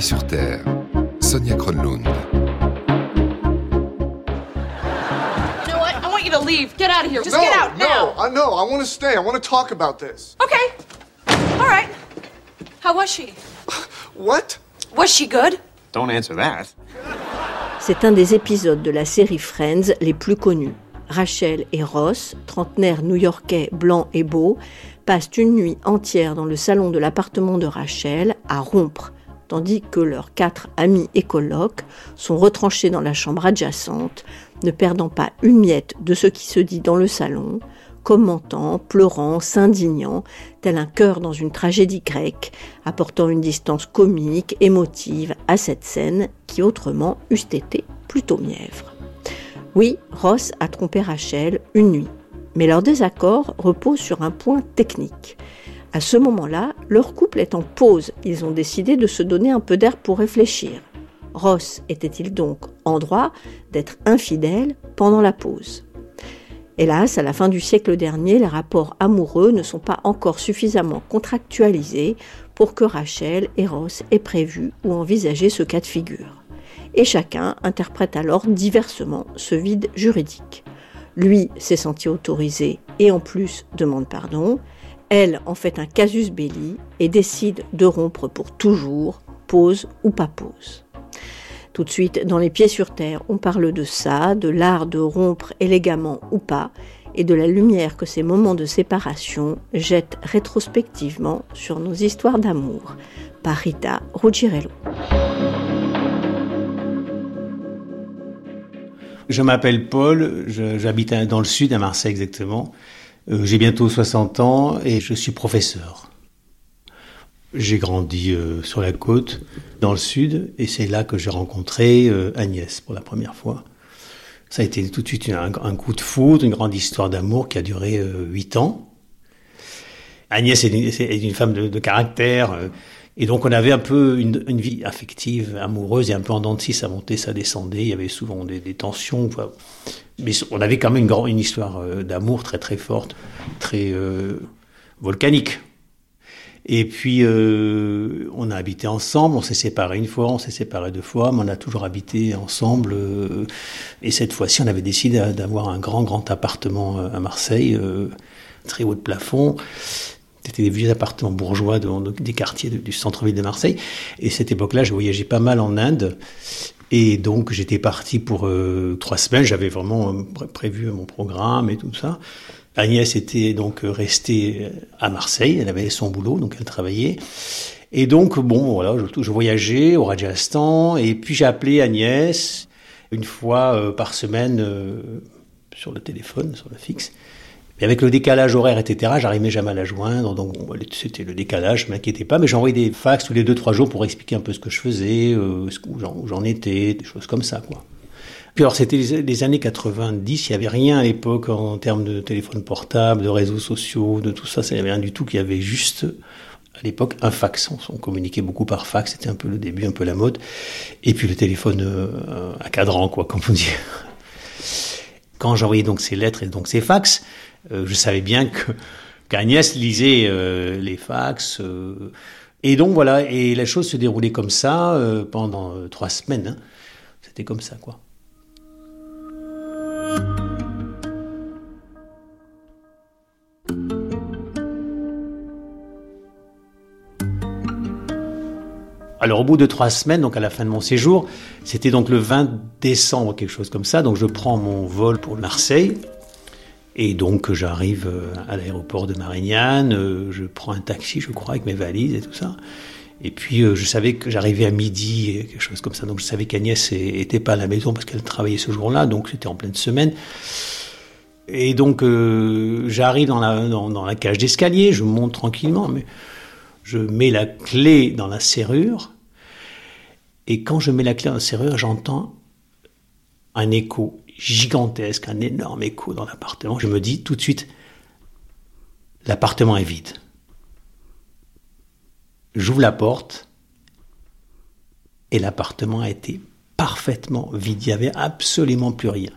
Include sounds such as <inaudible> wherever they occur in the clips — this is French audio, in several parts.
Sur terre. Sonia Kronlund. You know what? I want you to leave. Get out of here. Just no, get out no, now. I know. I want to stay. I want to talk about this. Okay. All right. How was she? What? Was she good? Don't answer that. C'est un des épisodes de la série Friends les plus connus. Rachel et Ross, trentenaires new-yorkais blancs et beaux, passent une nuit entière dans le salon de l'appartement de Rachel à rompre, tandis que leurs quatre amis et sont retranchés dans la chambre adjacente, ne perdant pas une miette de ce qui se dit dans le salon, commentant, pleurant, s'indignant, tel un cœur dans une tragédie grecque, apportant une distance comique, émotive à cette scène qui autrement eussent été plutôt mièvre. Oui, Ross a trompé Rachel une nuit, mais leur désaccord repose sur un point technique. À ce moment-là, leur couple est en pause. Ils ont décidé de se donner un peu d'air pour réfléchir. Ross était-il donc en droit d'être infidèle pendant la pause? Hélas, à la fin du siècle dernier, les rapports amoureux ne sont pas encore suffisamment contractualisés pour que Rachel et Ross aient prévu ou envisagé ce cas de figure. Et chacun interprète alors diversement ce vide juridique. Lui s'est senti autorisé et en plus demande pardon. Elle en fait un casus belli et décide de rompre pour toujours, pause ou pas pause. Tout de suite, dans les pieds sur terre, on parle de ça, de l'art de rompre élégamment ou pas, et de la lumière que ces moments de séparation jettent rétrospectivement sur nos histoires d'amour. Par Rita Ruggiero. Je m'appelle Paul, j'habite dans le sud, à Marseille exactement. Euh, J'ai bientôt 60 ans et je suis professeur. J'ai grandi euh, sur la côte, dans le sud, et c'est là que j'ai rencontré euh, Agnès pour la première fois. Ça a été tout de suite un, coup de foudre, une grande histoire d'amour qui a duré huit ans. Agnès est une, femme de, caractère, et donc on avait un peu une, vie affective, amoureuse, et un peu en dents de scie, ça montait, ça descendait, il y avait souvent des, tensions. mais on avait quand même une, grande, une histoire euh, d'amour très très forte, très euh, volcanique. Et puis, euh, on a habité ensemble, on s'est séparés une fois, on s'est séparés deux fois, mais on a toujours habité ensemble. et cette fois-ci, on avait décidé d'avoir un grand, grand appartement à Marseille, très haut de plafond. C'était des vieux appartements bourgeois de- de- des quartiers du centre-ville de Marseille. Et cette époque-là, je voyageais pas mal en Inde. Et donc, j'étais parti pour euh, trois semaines. J'avais vraiment euh, pré- prévu mon programme et tout ça. Agnès était donc euh, restée à Marseille. Elle avait son boulot, donc elle travaillait. Et donc, bon, voilà, je, voyageais au Rajasthan. Et puis, j'ai appelé Agnès une fois euh, par semaine euh, sur le téléphone, sur le fixe. Mais avec le décalage horaire, etc., j'arrivais jamais à la joindre. Donc, c'était le décalage, je m'inquiétais pas. Mais j'envoyais des fax tous les deux, trois jours pour expliquer un peu ce que je faisais, euh, où j'en- étais, des choses comme ça, quoi. Puis alors, c'était les, années 90, il n'y avait rien à l'époque en termes de téléphone portable, de réseaux sociaux, de tout ça, il n'y avait rien du tout, qu'il y avait juste, à l'époque, un fax. On, on communiquait beaucoup par fax, c'était un peu le début, un peu la mode. Et puis le téléphone euh, à cadran, quoi, comme on dit. Quand j'envoyais donc ces lettres et donc ces fax, je savais bien que <laughs> qu'Agnès lisait euh, les fax. euh, et donc voilà, et la chose se déroulait comme ça euh, pendant euh, trois semaines. hein. C'était comme ça, quoi. Alors au bout de trois semaines, donc à la fin de mon séjour, c'était donc le 20 décembre, quelque chose comme ça, donc je prends mon vol pour Marseille, et donc j'arrive euh, à l'aéroport de Marignane, euh, je prends un taxi, je crois, avec mes valises et tout ça. Et puis euh, je savais que j'arrivais à midi, quelque chose comme ça, donc je savais qu'Agnès était pas à la maison parce qu'elle travaillait ce jour-là, donc c'était en pleine semaine. Et donc j'arrive dans la, dans la cage d'escalier, je monte tranquillement, mais Je mets la clé dans la serrure, et quand je mets la clé dans la serrure, j'entends un écho gigantesque, un énorme écho dans l'appartement. Je me dis tout de suite, l'appartement est vide. J'ouvre la porte et l'appartement a été parfaitement vide. Il n'y avait absolument plus rien.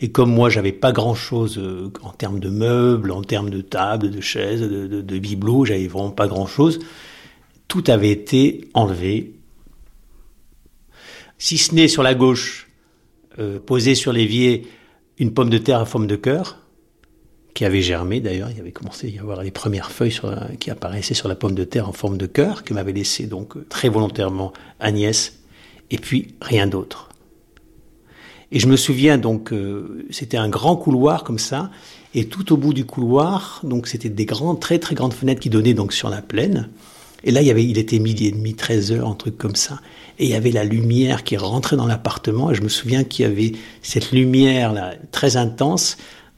Et comme moi, j'avais pas grand chose euh, en termes de meubles, en termes de tables, de chaises, de, de bibelots, j'avais vraiment pas grand chose. Tout avait été enlevé. Si ce n'est sur la gauche, euh, posé sur l'évier, une pomme de terre à forme de cœur, qui avait germé d'ailleurs. Il y avait commencé à y avoir les premières feuilles qui apparaissaient sur la pomme de terre en forme de cœur, que m'avait laissé donc très volontairement Agnès et puis rien d'autre. Et je me souviens donc, euh, c'était un grand couloir comme ça, et tout au bout du couloir, donc c'était des grandes, très très grandes fenêtres qui donnaient donc sur la plaine. Et là, il y avait, il était midi et demi, 13 heures, un truc comme ça. Et il y avait la lumière qui rentrait dans l'appartement. Et je me souviens qu'il y avait cette lumière là, très intense,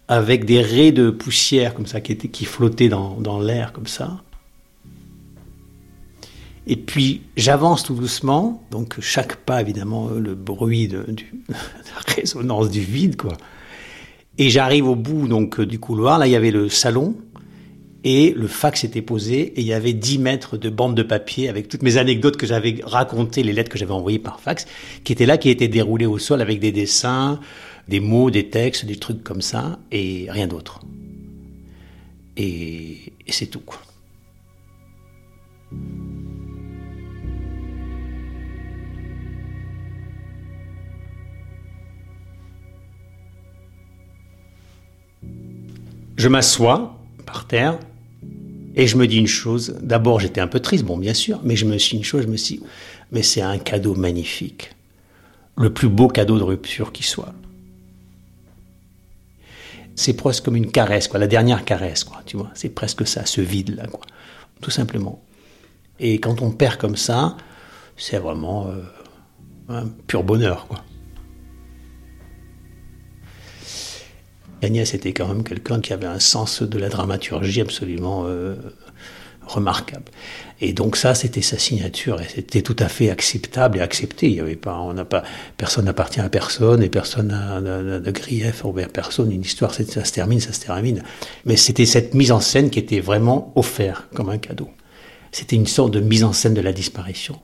avec des raies de poussière comme ça qui, flottaient dans, dans l'air comme ça. Et puis j'avance tout doucement, donc chaque pas évidemment le bruit de, <laughs> la résonance du vide quoi. Et j'arrive au bout donc du couloir, là il y avait le salon et le fax était posé et il y avait 10 mètres de bande de papier avec toutes mes anecdotes que j'avais racontées, les lettres que j'avais envoyées par fax, qui étaient là, qui étaient déroulées au sol avec des dessins, des mots, des textes, des trucs comme ça et rien d'autre. Et, c'est tout. Je m'assois par terre et je me dis une chose. D'abord, j'étais un peu triste, bon, bien sûr, mais je me suis une chose, je me suis dit, mais c'est un cadeau magnifique. Le plus beau cadeau de rupture qui soit. C'est presque comme une caresse, quoi, la dernière caresse, quoi, tu vois. C'est presque ça, ce vide-là, quoi. Tout simplement. Et quand on perd comme ça, c'est vraiment euh, un pur bonheur, quoi. Agnès était quand même quelqu'un qui avait un sens de la dramaturgie absolument euh, remarquable. Et donc ça, c'était sa signature et c'était tout à fait acceptable et accepté. Il y avait pas, on n'a pas, personne n'appartient à personne et personne n'a de grief envers personne. Une histoire, ça se termine, ça se termine. Mais c'était cette mise en scène qui était vraiment offerte comme un cadeau. C'était une sorte de mise en scène de la disparition.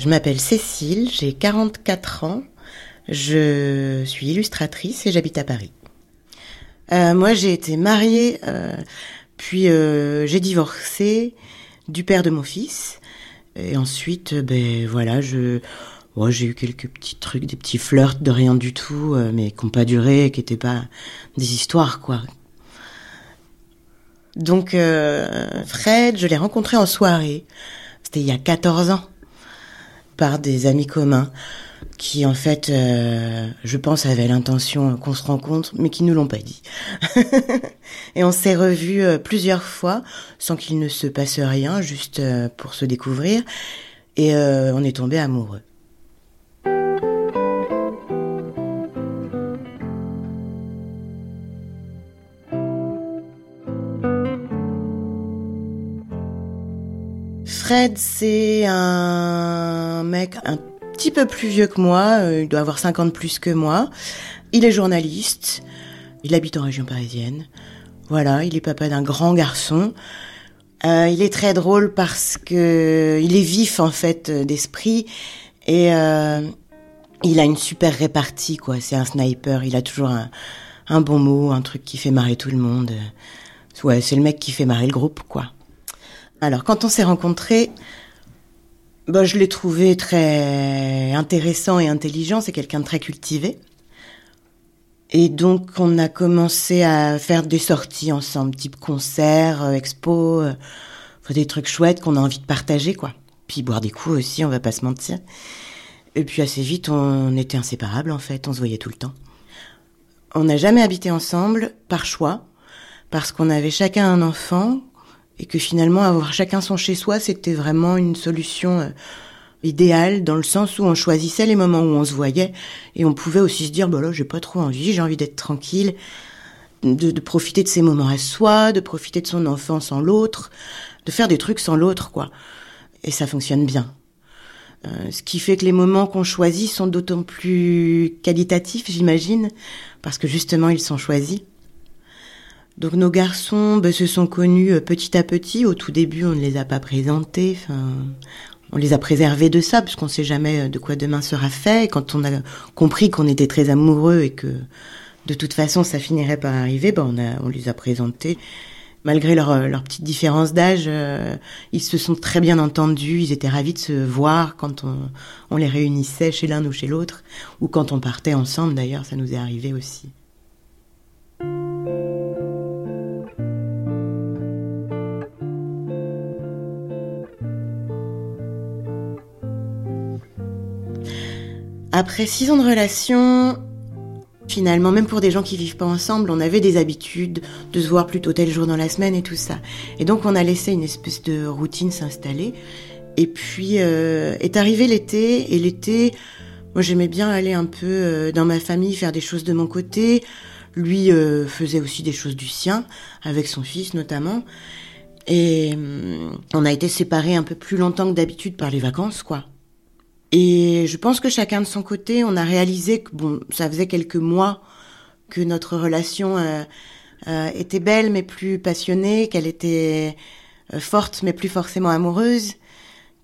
Je m'appelle Cécile, j'ai 44 ans, je suis illustratrice et j'habite à Paris. Euh, moi, j'ai été mariée, euh, puis euh, j'ai divorcé du père de mon fils. Et ensuite, ben voilà, j'ai eu quelques petits trucs, des petits flirts de rien du tout, mais qui n'ont pas duré, qui n'étaient pas des histoires, quoi. Donc, Fred, je l'ai rencontré en soirée. C'était il y a 14 ans par des amis communs qui en fait, euh, je pense, avaient l'intention qu'on se rencontre, mais qui nous l'ont pas dit. <laughs> et on s'est revus euh, plusieurs fois sans qu'il ne se passe rien, juste euh, pour se découvrir, et on est tombé amoureux. Fred, c'est un mec un petit peu plus vieux que moi, euh, il doit avoir 50 plus que moi. Il est journaliste, il habite en région parisienne. Voilà, il est papa d'un grand garçon. Euh, il est très drôle parce que il est vif en fait d'esprit et euh, il a une super répartie quoi. C'est un sniper, il a toujours un, un bon mot, un truc qui fait marrer tout le monde. Ouais, c'est le mec qui fait marrer le groupe quoi. Alors, quand on s'est rencontrés, bah, je l'ai trouvé très intéressant et intelligent. C'est quelqu'un de très cultivé. Et donc, on a commencé à faire des sorties ensemble, type concert, euh, expo, euh, des trucs chouettes qu'on a envie de partager, quoi. puis boire des coups aussi, on va pas se mentir. Et puis assez vite, on était inséparables en fait, on se voyait tout le temps. On n'a jamais habité ensemble par choix, parce qu'on avait chacun un enfant et que finalement avoir chacun son chez soi, c'était vraiment une solution euh, idéale dans le sens où on choisissait les moments où on se voyait et on pouvait aussi se dire bah là j'ai pas trop envie, j'ai envie d'être tranquille, de, profiter de ces moments à soi, de profiter de son enfant sans l'autre, de faire des trucs sans l'autre quoi. Et ça fonctionne bien. Euh, ce qui fait que les moments qu'on choisit sont d'autant plus qualitatifs, j'imagine, parce que justement ils sont choisis. Donc nos garçons ben, se sont connus euh, petit à petit. Au tout début, on ne les a pas présentés. On les a préservés de ça, puisqu'on ne sait jamais euh, de quoi demain sera fait. Quand on a compris qu'on était très amoureux et que de toute façon ça finirait par arriver, ben on, a, on les a présentés. Malgré leur, euh, leur petite différence d'âge, ils se sont très bien entendus. Ils étaient ravis de se voir quand on, on les réunissait chez l'un ou chez l'autre, ou quand on partait ensemble. D'ailleurs, ça nous est arrivé aussi. Après six ans de relation, finalement, même pour des gens qui vivent pas ensemble, on avait des habitudes de se voir plutôt tel jour dans la semaine et tout ça. Et donc on a laissé une espèce de routine s'installer. Et puis euh, est arrivé l'été, et l'été, moi j'aimais bien aller un peu euh, dans ma famille, faire des choses de mon côté. Lui euh, faisait aussi des choses du sien, avec son fils notamment. Et hum, on a été séparés un peu plus longtemps que d'habitude par les vacances, quoi. Et je pense que chacun de son côté, on a réalisé que bon, ça faisait quelques mois que notre relation euh, euh, était belle mais plus passionnée, qu'elle était euh, forte mais plus forcément amoureuse,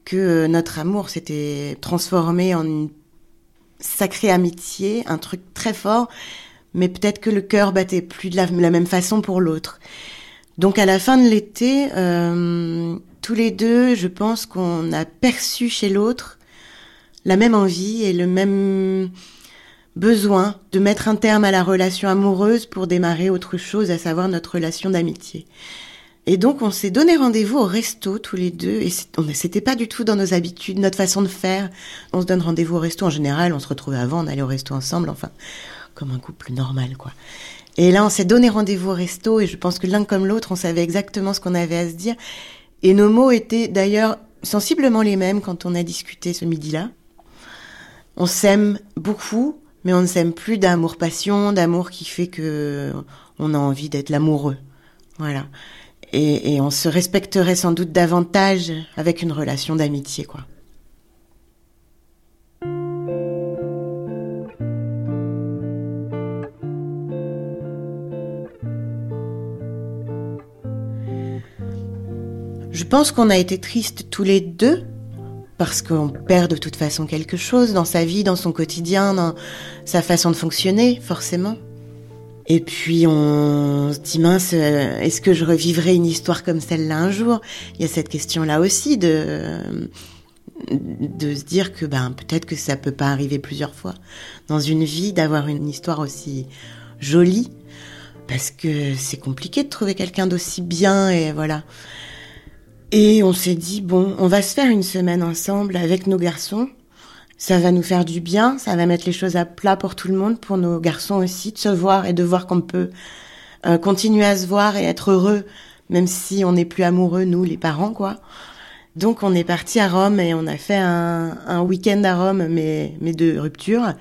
que notre amour s'était transformé en une sacrée amitié, un truc très fort, mais peut-être que le cœur battait plus de la, la même façon pour l'autre. Donc à la fin de l'été, tous les deux, je pense qu'on a perçu chez l'autre la même envie et le même besoin de mettre un terme à la relation amoureuse pour démarrer autre chose, à savoir notre relation d'amitié. Et donc on s'est donné rendez-vous au resto tous les deux et c'était pas du tout dans nos habitudes, notre façon de faire. On se donne rendez-vous au resto en général, on se retrouvait avant, on allait au resto ensemble, enfin comme un couple normal quoi. Et là on s'est donné rendez-vous au resto et je pense que l'un comme l'autre on savait exactement ce qu'on avait à se dire et nos mots étaient d'ailleurs sensiblement les mêmes quand on a discuté ce midi-là on s'aime beaucoup, mais on ne s'aime plus d'amour passion, d'amour qui fait que on a envie d'être l'amoureux. Voilà. Et, et, on se respecterait sans doute davantage avec une relation d'amitié, quoi. Je pense qu'on a été tristes tous les deux parce qu'on perd de toute façon quelque chose dans sa vie, dans son quotidien, dans sa façon de fonctionner, forcément. Et puis on se dit mince, euh, est-ce que je revivrai une histoire comme celle-là un jour? Il y a cette question-là aussi de de se dire que ben peut-être que ça peut pas arriver plusieurs fois dans une vie d'avoir une histoire aussi jolie parce que c'est compliqué de trouver quelqu'un d'aussi bien et voilà. Et on s'est dit, bon, on va se faire une semaine ensemble avec nos garçons. Ça va nous faire du bien, ça va mettre les choses à plat pour tout le monde, pour nos garçons aussi, de se voir et de voir qu'on peut euh, continuer à se voir et être heureux, même si on n'est plus amoureux, nous, les parents, quoi. Donc on est parti à Rome et on a fait un, un week-end à Rome, mais, mais de rupture.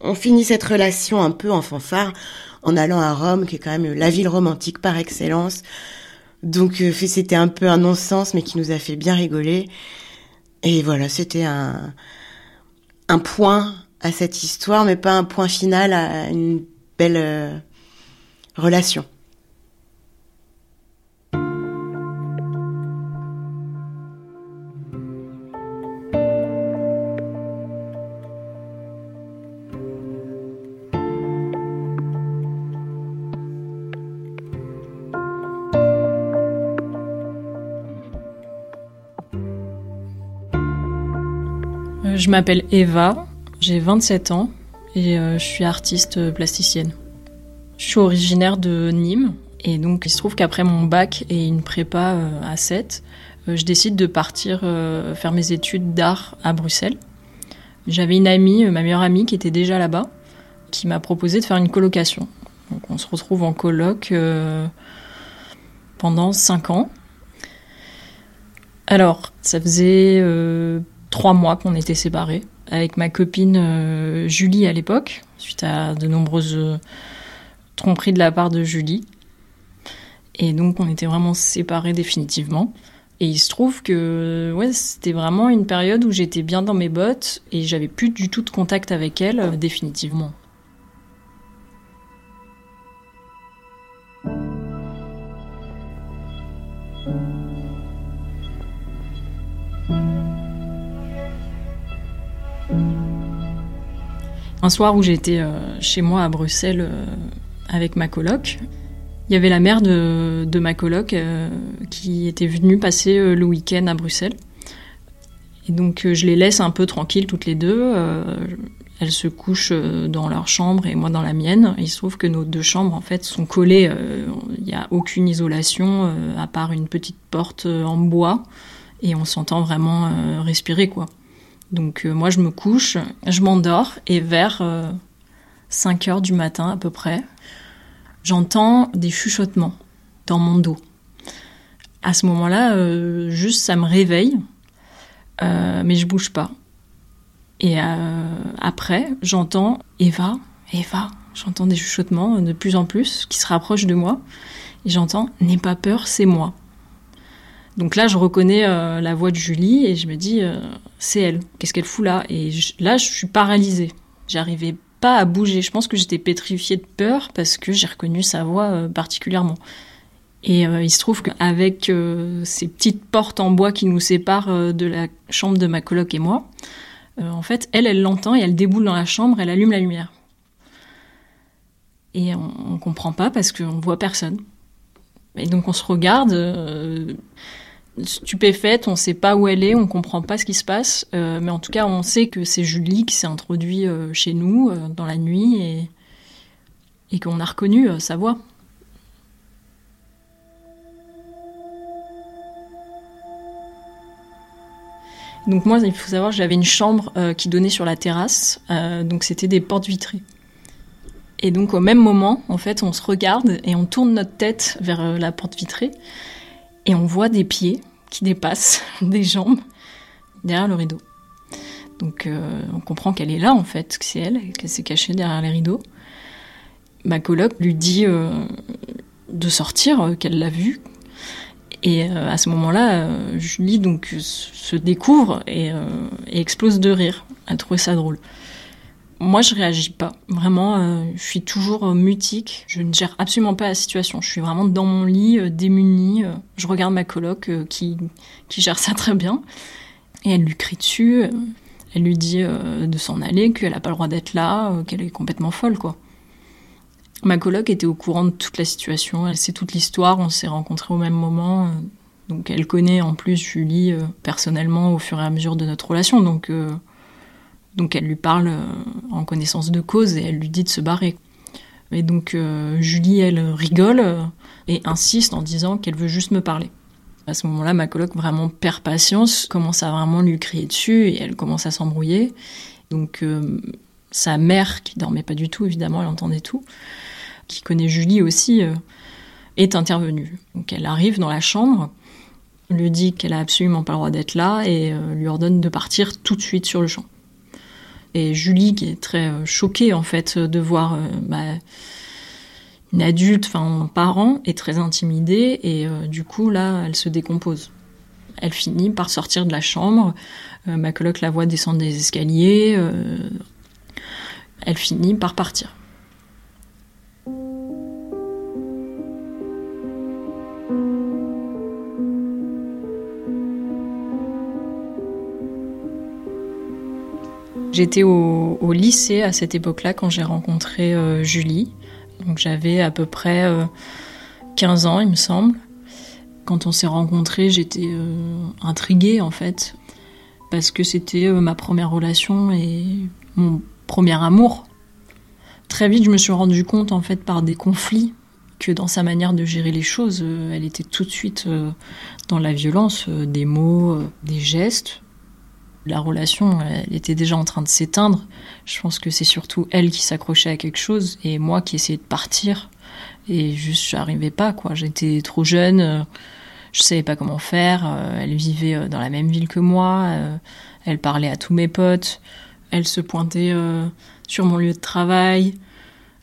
On finit cette relation un peu en fanfare en allant à Rome, qui est quand même la ville romantique par excellence. Donc euh, c'était un peu un non-sens, mais qui nous a fait bien rigoler. Et voilà, c'était un, un point à cette histoire, mais pas un point final à une belle euh, relation. Je m'appelle Eva, j'ai 27 ans et euh, je suis artiste plasticienne. Je suis originaire de Nîmes et donc il se trouve qu'après mon bac et une prépa euh, à 7, je décide de partir faire mes études d'art à Bruxelles. J'avais une amie, ma meilleure amie, qui était déjà là-bas, qui m'a proposé de faire une colocation. Donc on se retrouve en coloc pendant cinq ans. Alors, ça faisait trois mois qu'on était séparés avec ma copine Julie à l'époque, suite à de nombreuses tromperies de la part de Julie. Et donc on était vraiment séparés définitivement. Et il se trouve que ouais, c'était vraiment une période où j'étais bien dans mes bottes et j'avais plus du tout de contact avec elle euh, définitivement. Un soir où j'étais euh, chez moi à Bruxelles euh, avec ma coloc, il y avait la mère de, ma coloc euh, qui était venue passer le week-end à Bruxelles. Et donc je les laisse un peu tranquilles toutes les deux. elles se couchent dans leur chambre et moi dans la mienne. Il se trouve que nos deux chambres en fait sont collées. Il n'y a aucune isolation à part une petite porte en bois et on s'entend vraiment respirer quoi. Donc moi je me couche, je m'endors et vers 5 heures du matin à peu près, j'entends des chuchotements dans mon dos. À ce moment-là, euh, juste ça me réveille, euh, mais je bouge pas. Et euh, après, j'entends Eva, Eva, j'entends des chuchotements de plus en plus qui se rapprochent de moi. Et j'entends N'aie pas peur, c'est moi. Donc là, je reconnais la voix de Julie et je me dis C'est elle, qu'est-ce qu'elle fout là? Et là, je suis paralysée. J'arrivais pas à bouger. Je pense que j'étais pétrifiée de peur parce que j'ai reconnu sa voix euh, particulièrement. Et euh, il se trouve qu'avec euh, ces petites portes en bois qui nous séparent de la chambre de ma coloc et moi, en fait, elle, elle l'entend et elle déboule dans la chambre, elle allume la lumière. Et on, on comprend pas parce qu'on voit personne. Et donc on se regarde stupéfaite, on ne sait pas où elle est, on ne comprend pas ce qui se passe, euh, mais en tout cas on sait que c'est Julie qui s'est introduite euh, chez nous euh, dans la nuit et, et qu'on a reconnu sa voix. Donc moi, il faut savoir, j'avais une chambre qui donnait sur la terrasse, donc c'était des portes vitrées. Et donc au même moment, en fait, on se regarde et on tourne notre tête vers la porte vitrée et on voit des pieds qui dépassent <laughs> des jambes derrière le rideau. Donc euh, on comprend qu'elle est là en fait, que c'est elle, qu'elle s'est cachée derrière les rideaux. Ma coloc lui dit euh, de sortir, euh, qu'elle l'a vue. Et à ce moment-là, Julie donc se découvre et, et, explose de rire. Elle trouvait ça drôle. Moi, je réagis pas. Vraiment, euh, je suis toujours euh, mutique. Je ne gère absolument pas la situation. Je suis vraiment dans mon lit, euh, démunie. je regarde ma coloc qui, qui gère ça très bien. Et elle lui crie dessus. elle lui dit de s'en aller, qu'elle n'a pas le droit d'être là, qu'elle est complètement folle, quoi. Ma coloc était au courant de toute la situation. Elle sait toute l'histoire. On s'est rencontrés au même moment. donc, elle connaît en plus Julie personnellement au fur et à mesure de notre relation. Donc, donc elle lui parle euh, en connaissance de cause et elle lui dit de se barrer. Et donc euh, Julie, elle rigole euh, et insiste en disant qu'elle veut juste me parler. À ce moment-là, ma coloc vraiment perd patience, commence à vraiment lui crier dessus et elle commence à s'embrouiller. Donc sa mère, qui dormait pas du tout, évidemment, elle entendait tout, qui connaît Julie aussi, est intervenue. Donc elle arrive dans la chambre, lui dit qu'elle a absolument pas le droit d'être là et lui ordonne de partir tout de suite sur le champ. Et Julie, qui est très euh, choquée en fait de voir euh, bah, une adulte, enfin un parent, est très intimidée et euh, du coup là, elle se décompose. Elle finit par sortir de la chambre. ma coloc la voit descendre des escaliers. elle finit par partir. J'étais au, lycée à cette époque-là quand j'ai rencontré euh, Julie. Donc j'avais à peu près 15 euh, ans, il me semble. Quand on s'est rencontrés, j'étais euh, intriguée en fait, parce que c'était ma première relation et mon premier amour. Très vite, je me suis rendu compte en fait par des conflits que dans sa manière de gérer les choses, euh, elle était tout de suite euh, dans la violence, euh, des mots, des gestes. La relation, elle était déjà en train de s'éteindre. Je pense que c'est surtout elle qui s'accrochait à quelque chose et moi qui essayais de partir. Et juste, j'arrivais pas, quoi. J'étais trop jeune, je savais pas comment faire. Elle vivait dans la même ville que moi, elle parlait à tous mes potes, elle se pointait sur mon lieu de travail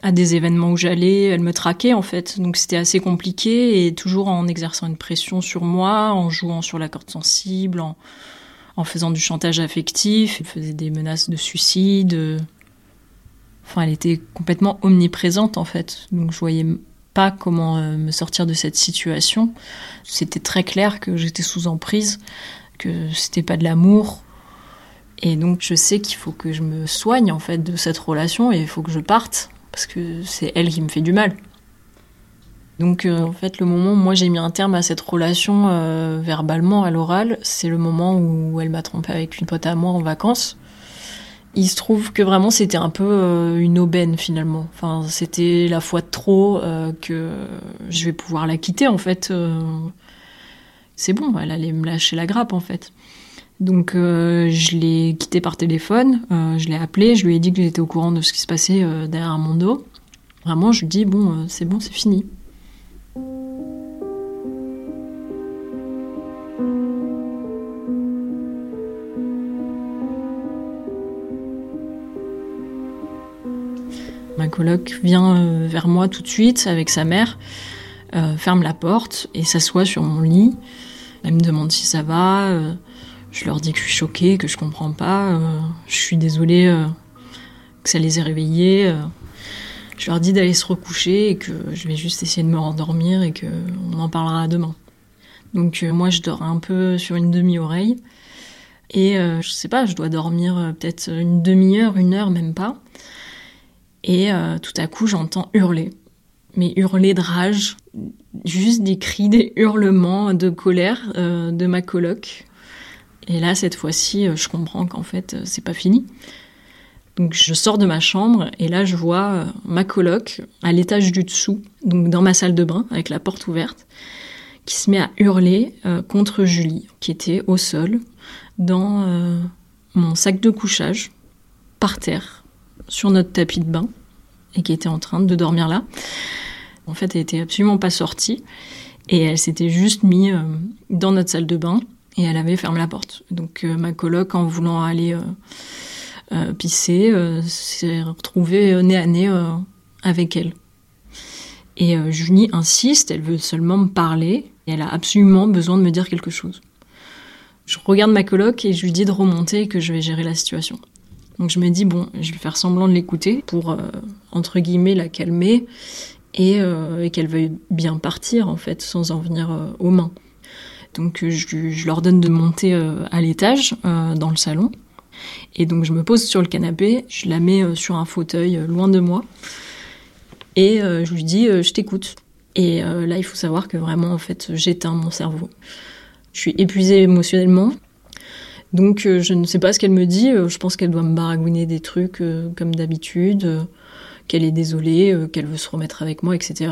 à des événements où j'allais, elle me traquait en fait. Donc c'était assez compliqué et toujours en exerçant une pression sur moi, en jouant sur la corde sensible, en, en faisant du chantage affectif. Elle faisait des menaces de suicide. Enfin, elle était complètement omniprésente en fait. Donc je voyais pas comment euh, me sortir de cette situation. C'était très clair que j'étais sous emprise, que c'était pas de l'amour. Et donc je sais qu'il faut que je me soigne en fait de cette relation et il faut que je parte parce que c'est elle qui me fait du mal. Donc euh, en fait, le moment où moi j'ai mis un terme à cette relation euh, verbalement à l'oral, c'est le moment où elle m'a trompé avec une pote à moi en vacances. Il se trouve que vraiment c'était un peu euh, une aubaine finalement. Enfin, c'était la fois de trop que je vais pouvoir la quitter en fait. c'est bon, elle allait me lâcher la grappe en fait. Donc je l'ai quitté par téléphone, je l'ai appelé, je lui ai dit que j'étais au courant de ce qui se passait derrière mon dos. Vraiment, je lui dis bon, c'est bon, c'est fini. Coloc vient vers moi tout de suite avec sa mère, ferme la porte et s'assoit sur mon lit. Elle me demande si ça va je leur dis que je suis choquée, que je comprends pas. Euh, je suis désolée euh, que ça les ait réveillés. Euh. je leur dis d'aller se recoucher et que je vais juste essayer de me rendormir et qu'on en parlera demain. Donc moi, je dors un peu sur une demi-oreille. Et je sais pas, je dois dormir peut-être une demi-heure, une heure, même pas. Et tout à coup, j'entends hurler. Mais hurler de rage, juste des cris, des hurlements de colère de ma coloc. Et là, cette fois-ci, euh, je comprends qu'en fait, euh, c'est pas fini. Donc je sors de ma chambre et là je vois euh, ma coloc à l'étage du dessous, donc dans ma salle de bain avec la porte ouverte, qui se met à hurler contre Julie, qui était au sol dans mon sac de couchage, par terre, sur notre tapis de bain, et qui était en train de dormir là. En fait, elle était absolument pas sortie et elle s'était juste mise dans notre salle de bain et elle avait fermé la porte. Donc euh, ma coloc, en voulant aller euh, euh, pisser, s'est retrouvée nez à nez avec elle. Et Julie insiste, elle veut seulement me parler, et elle a absolument besoin de me dire quelque chose. Je regarde ma coloc et je lui dis de remonter et que je vais gérer la situation. Donc je me dis, bon, je vais faire semblant de l'écouter pour, entre guillemets, la calmer et, et qu'elle veuille bien partir, en fait, sans en venir aux mains. Donc euh, je, leur donne de monter euh, à l'étage euh, dans le salon. Et donc je me pose sur le canapé, je la mets sur un fauteuil loin de moi. Et je lui dis je t'écoute. Et là il faut savoir que vraiment en fait j'éteins mon cerveau. Je suis épuisée émotionnellement. Donc je ne sais pas ce qu'elle me dit, je pense qu'elle doit me baragouiner des trucs comme d'habitude, qu'elle est désolée, qu'elle veut se remettre avec moi, etc.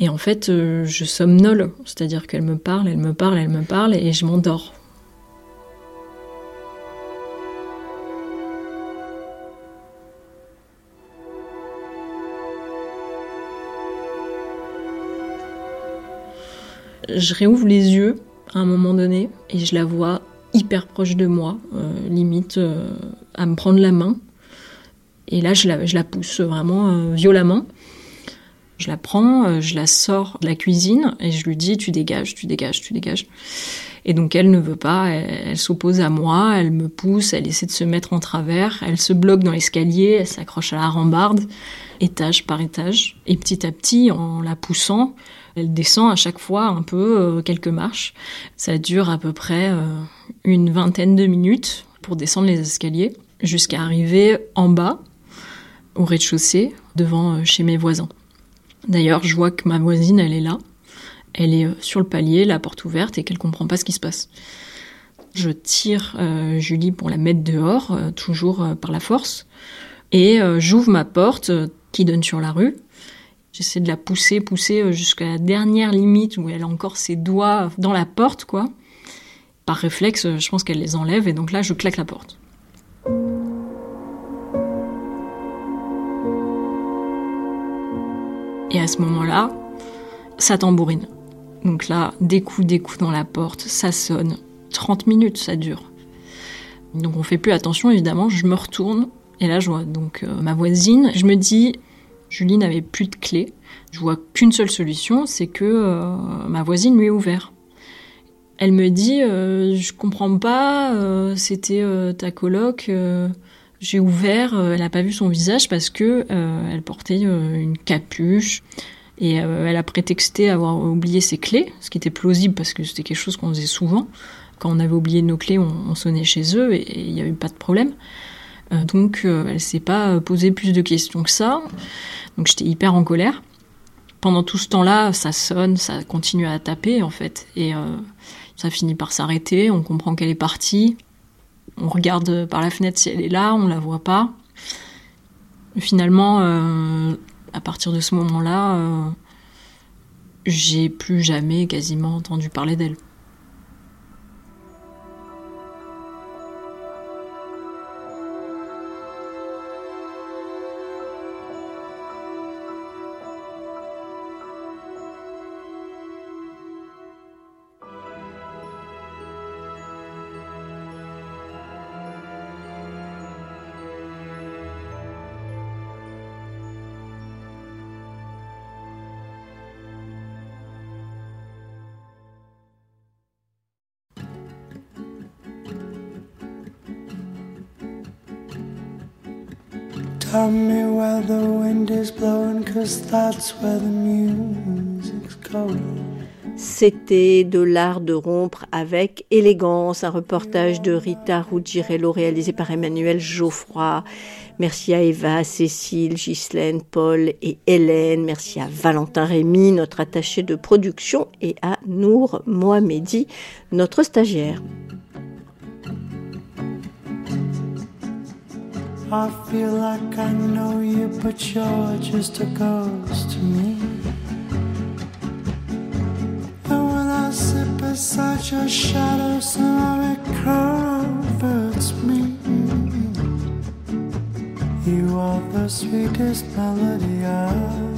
Et en fait, euh, je somnole, c'est-à-dire qu'elle me parle, elle me parle, elle me parle, et je m'endors. Je réouvre les yeux à un moment donné et je la vois hyper proche de moi, euh, limite euh, à me prendre la main. Et là, je la, pousse vraiment violemment. Je la prends, euh, je la sors de la cuisine et je lui dis tu dégages, tu dégages, tu dégages. Et donc elle ne veut pas, elle, s'oppose à moi, elle me pousse, elle essaie de se mettre en travers, elle se bloque dans l'escalier, elle s'accroche à la rambarde, étage par étage. Et petit à petit, en la poussant, elle descend à chaque fois un peu euh, quelques marches. Ça dure à peu près euh, une vingtaine de minutes pour descendre les escaliers jusqu'à arriver en bas, au rez-de-chaussée, devant chez mes voisins. D'ailleurs, je vois que ma voisine, elle est là. Elle est euh, sur le palier, la porte ouverte, et qu'elle comprend pas ce qui se passe. Je tire euh, Julie pour la mettre dehors, euh, toujours par la force, et j'ouvre ma porte qui donne sur la rue. J'essaie de la pousser, pousser euh, jusqu'à la dernière limite où elle a encore ses doigts dans la porte, quoi. Par réflexe, euh, je pense qu'elle les enlève et donc là, je claque la porte. Et à ce moment-là, ça tambourine. Donc là, des coups, des coups dans la porte, ça sonne. 30 minutes, ça dure. Donc on fait plus attention, évidemment, je me retourne et là je vois donc euh, ma voisine. Je me dis, Julie n'avait plus de clé. Je vois qu'une seule solution, c'est que euh, ma voisine lui est ouvert. Elle me dit, euh, je comprends pas, c'était ta coloc. j'ai ouvert, elle n'a pas vu son visage parce que elle portait une capuche. Et elle a prétexté avoir oublié ses clés, ce qui était plausible parce que c'était quelque chose qu'on faisait souvent. Quand on avait oublié nos clés, on, sonnait chez eux et il n'y avait pas de problème. Euh, donc euh, elle s'est pas posé plus de questions que ça. Donc j'étais hyper en colère. Pendant tout ce temps-là, ça sonne, ça continue à taper en fait. Et euh, ça finit par s'arrêter, on comprend qu'elle est partie. On regarde par la fenêtre si elle est là, on la voit pas. Finalement, à partir de ce moment-là, j'ai plus jamais quasiment entendu parler d'elle. C'était de l'art de rompre avec élégance, un reportage de Rita Ruggiero réalisé par Emmanuel Geoffroy. Merci à Eva, Cécile, Ghislaine, Paul et Hélène. Merci à Valentin Rémy, notre attaché de production, et à Nour Mohamedi, notre stagiaire. I feel like I know you, but you're just a ghost to me. And when I sit beside your shadow, somehow it comforts me. You are the sweetest melody I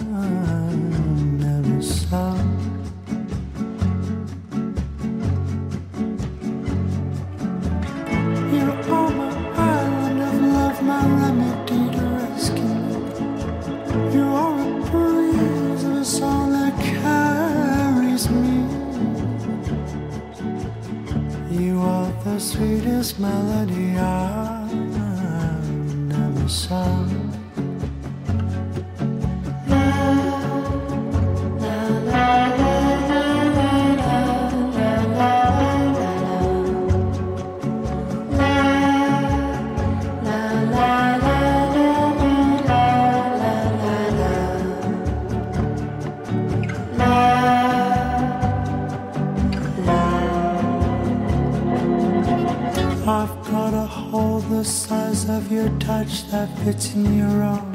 hurting your arm.